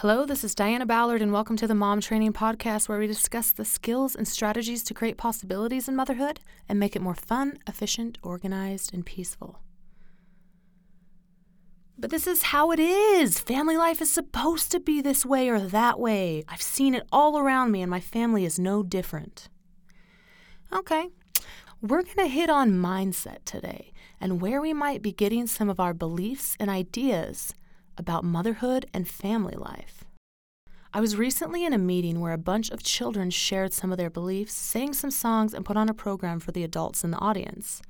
Hello, this is Diana Ballard, and welcome to the Mom Training Podcast, where we discuss the skills and strategies to create possibilities in motherhood and make it more fun, efficient, organized, and peaceful. But this is how it is. Family life is supposed to be this way or that way. I've seen it all around me, and my family is no different. Okay, we're going to hit on mindset today and where we might be getting some of our beliefs and ideas about motherhood and family life. I was recently in a meeting where a bunch of children shared some of their beliefs, sang some songs, and put on a program for the adults in the audience.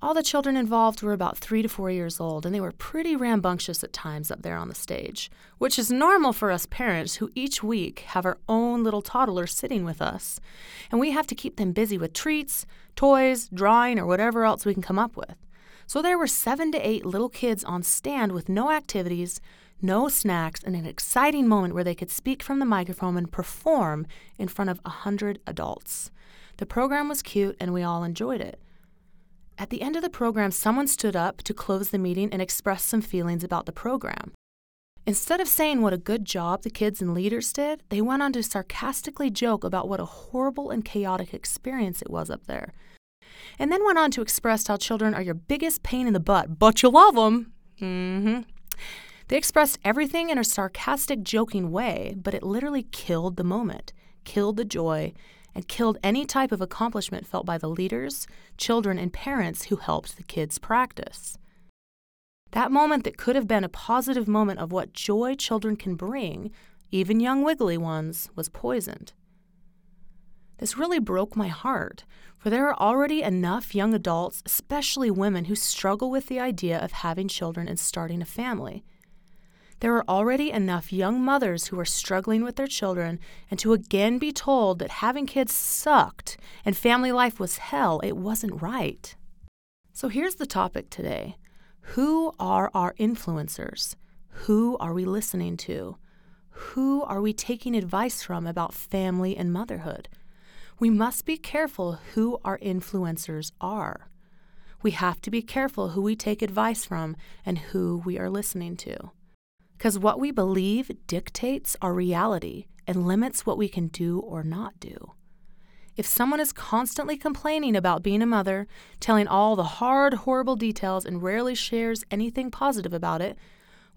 All the children involved were about three to four years old, and they were pretty rambunctious at times up there on the stage, which is normal for us parents who each week have our own little toddler sitting with us, and we have to keep them busy with treats, toys, drawing, or whatever else we can come up with. So there were seven to eight little kids on stand with no activities, no snacks, and an exciting moment where they could speak from the microphone and perform in front of a hundred adults. The program was cute, and we all enjoyed it. At the end of the program, someone stood up to close the meeting and express some feelings about the program. Instead of saying what a good job the kids and leaders did, they went on to sarcastically joke about what a horrible and chaotic experience it was up there. And then went on to express how children are your biggest pain in the butt, but you love them. Mm-hmm. They expressed everything in a sarcastic, joking way, but it literally killed the moment, killed the joy, and killed any type of accomplishment felt by the leaders, children, and parents who helped the kids practice. That moment that could have been a positive moment of what joy children can bring, even young wiggly ones, was poisoned. This really broke my heart, for there are already enough young adults, especially women, who struggle with the idea of having children and starting a family. There are already enough young mothers who are struggling with their children, and to again be told that having kids sucked and family life was hell, it wasn't right. So here's the topic today Who are our influencers? Who are we listening to? Who are we taking advice from about family and motherhood? We must be careful who our influencers are. We have to be careful who we take advice from and who we are listening to. Because what we believe dictates our reality and limits what we can do or not do. If someone is constantly complaining about being a mother, telling all the hard, horrible details, and rarely shares anything positive about it,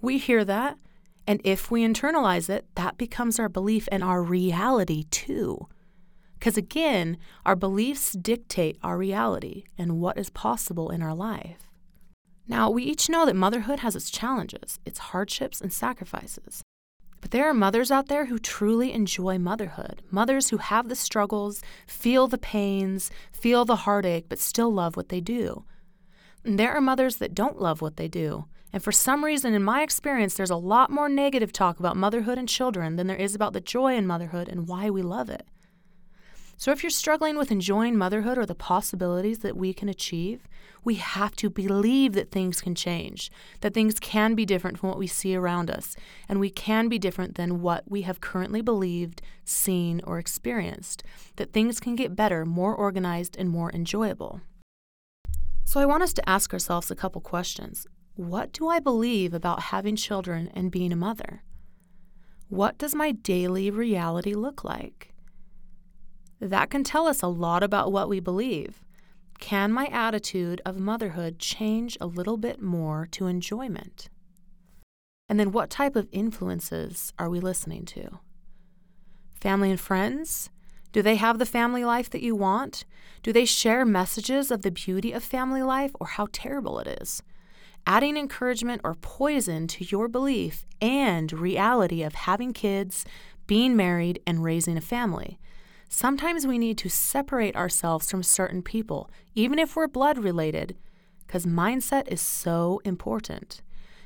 we hear that, and if we internalize it, that becomes our belief and our reality too. Because again, our beliefs dictate our reality and what is possible in our life. Now, we each know that motherhood has its challenges, its hardships, and sacrifices. But there are mothers out there who truly enjoy motherhood, mothers who have the struggles, feel the pains, feel the heartache, but still love what they do. And there are mothers that don't love what they do. And for some reason, in my experience, there's a lot more negative talk about motherhood and children than there is about the joy in motherhood and why we love it. So, if you're struggling with enjoying motherhood or the possibilities that we can achieve, we have to believe that things can change, that things can be different from what we see around us, and we can be different than what we have currently believed, seen, or experienced, that things can get better, more organized, and more enjoyable. So, I want us to ask ourselves a couple questions. What do I believe about having children and being a mother? What does my daily reality look like? That can tell us a lot about what we believe. Can my attitude of motherhood change a little bit more to enjoyment? And then what type of influences are we listening to? Family and friends? Do they have the family life that you want? Do they share messages of the beauty of family life or how terrible it is? Adding encouragement or poison to your belief and reality of having kids, being married, and raising a family. Sometimes we need to separate ourselves from certain people, even if we're blood related, because mindset is so important.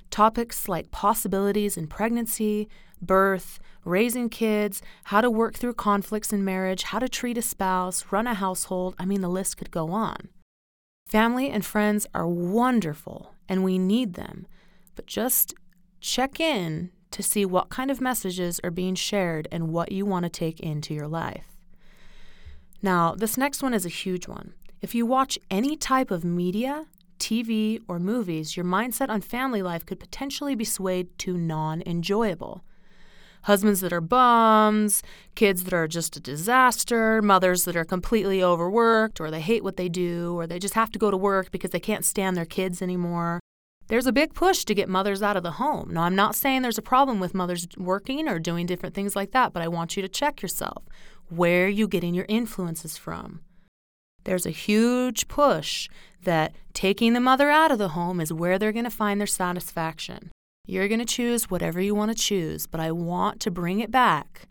Topics like possibilities in pregnancy, birth, raising kids, how to work through conflicts in marriage, how to treat a spouse, run a household I mean, the list could go on. Family and friends are wonderful and we need them, but just check in to see what kind of messages are being shared and what you want to take into your life. Now, this next one is a huge one. If you watch any type of media, TV, or movies, your mindset on family life could potentially be swayed to non enjoyable. husbands that are bums, kids that are just a disaster, mothers that are completely overworked, or they hate what they do, or they just have to go to work because they can't stand their kids anymore. There's a big push to get mothers out of the home. Now, I'm not saying there's a problem with mothers working or doing different things like that, but I want you to check yourself. Where are you getting your influences from? There's a huge push that taking the mother out of the home is where they're going to find their satisfaction. You're going to choose whatever you want to choose, but I want to bring it back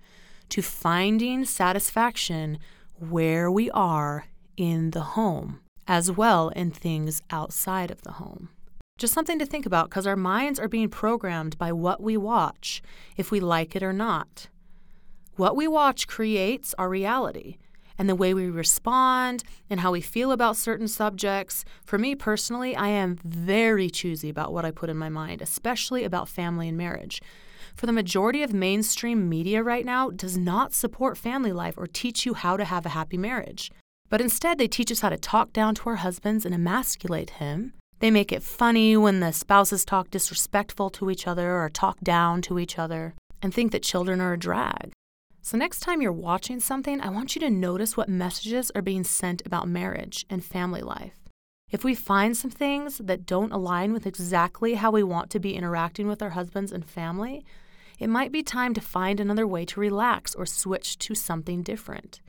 to finding satisfaction where we are in the home, as well in things outside of the home. Just something to think about because our minds are being programmed by what we watch, if we like it or not. What we watch creates our reality and the way we respond and how we feel about certain subjects. For me personally, I am very choosy about what I put in my mind, especially about family and marriage. For the majority of mainstream media right now does not support family life or teach you how to have a happy marriage. But instead, they teach us how to talk down to our husbands and emasculate him. They make it funny when the spouses talk disrespectful to each other or talk down to each other and think that children are a drag. So, next time you're watching something, I want you to notice what messages are being sent about marriage and family life. If we find some things that don't align with exactly how we want to be interacting with our husbands and family, it might be time to find another way to relax or switch to something different.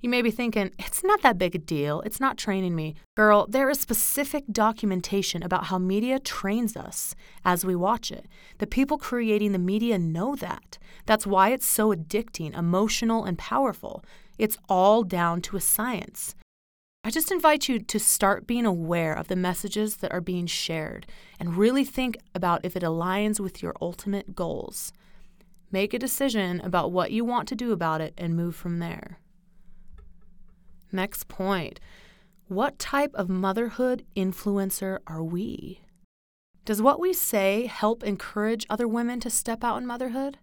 You may be thinking, it's not that big a deal. It's not training me. Girl, there is specific documentation about how media trains us as we watch it. The people creating the media know that. That's why it's so addicting, emotional, and powerful. It's all down to a science. I just invite you to start being aware of the messages that are being shared and really think about if it aligns with your ultimate goals. Make a decision about what you want to do about it and move from there. Next point What type of motherhood influencer are we? Does what we say help encourage other women to step out in motherhood?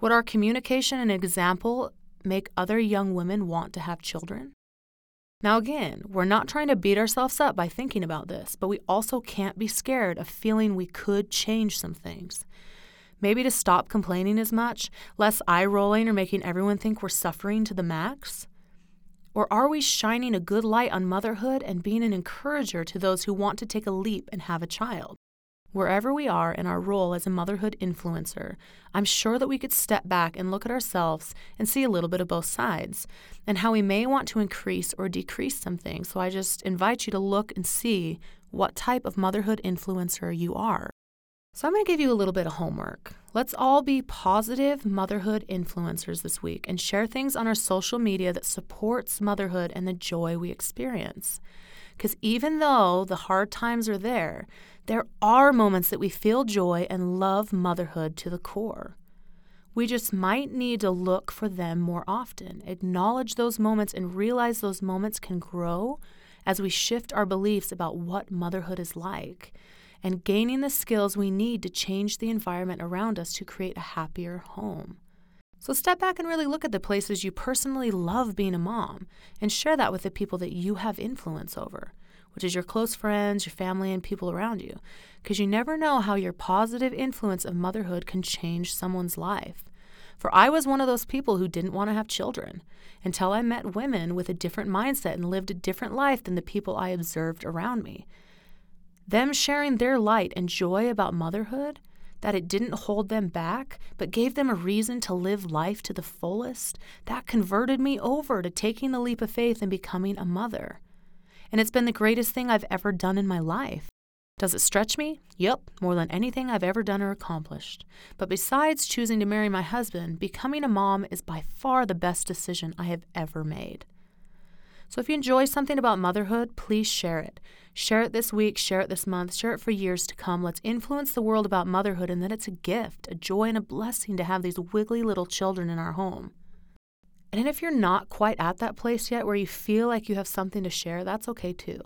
Would our communication and example make other young women want to have children? Now, again, we're not trying to beat ourselves up by thinking about this, but we also can't be scared of feeling we could change some things. Maybe to stop complaining as much, less eye rolling or making everyone think we're suffering to the max. Or are we shining a good light on motherhood and being an encourager to those who want to take a leap and have a child? Wherever we are in our role as a motherhood influencer, I'm sure that we could step back and look at ourselves and see a little bit of both sides and how we may want to increase or decrease something. So I just invite you to look and see what type of motherhood influencer you are. So, I'm going to give you a little bit of homework. Let's all be positive motherhood influencers this week and share things on our social media that supports motherhood and the joy we experience. Because even though the hard times are there, there are moments that we feel joy and love motherhood to the core. We just might need to look for them more often, acknowledge those moments, and realize those moments can grow as we shift our beliefs about what motherhood is like and gaining the skills we need to change the environment around us to create a happier home. So step back and really look at the places you personally love being a mom and share that with the people that you have influence over, which is your close friends, your family, and people around you, because you never know how your positive influence of motherhood can change someone's life. For I was one of those people who didn't want to have children until I met women with a different mindset and lived a different life than the people I observed around me. Them sharing their light and joy about motherhood, that it didn't hold them back, but gave them a reason to live life to the fullest, that converted me over to taking the leap of faith and becoming a mother. And it's been the greatest thing I've ever done in my life. Does it stretch me? Yep, more than anything I've ever done or accomplished. But besides choosing to marry my husband, becoming a mom is by far the best decision I have ever made. So if you enjoy something about motherhood, please share it. Share it this week, share it this month, share it for years to come. Let's influence the world about motherhood and that it's a gift, a joy, and a blessing to have these wiggly little children in our home. And if you're not quite at that place yet where you feel like you have something to share, that's okay too.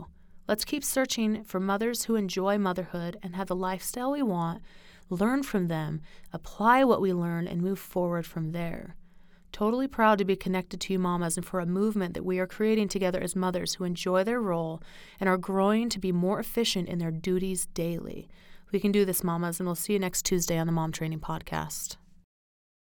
Let's keep searching for mothers who enjoy motherhood and have the lifestyle we want, learn from them, apply what we learn, and move forward from there. Totally proud to be connected to you, mamas, and for a movement that we are creating together as mothers who enjoy their role and are growing to be more efficient in their duties daily. We can do this, mamas, and we'll see you next Tuesday on the Mom Training Podcast.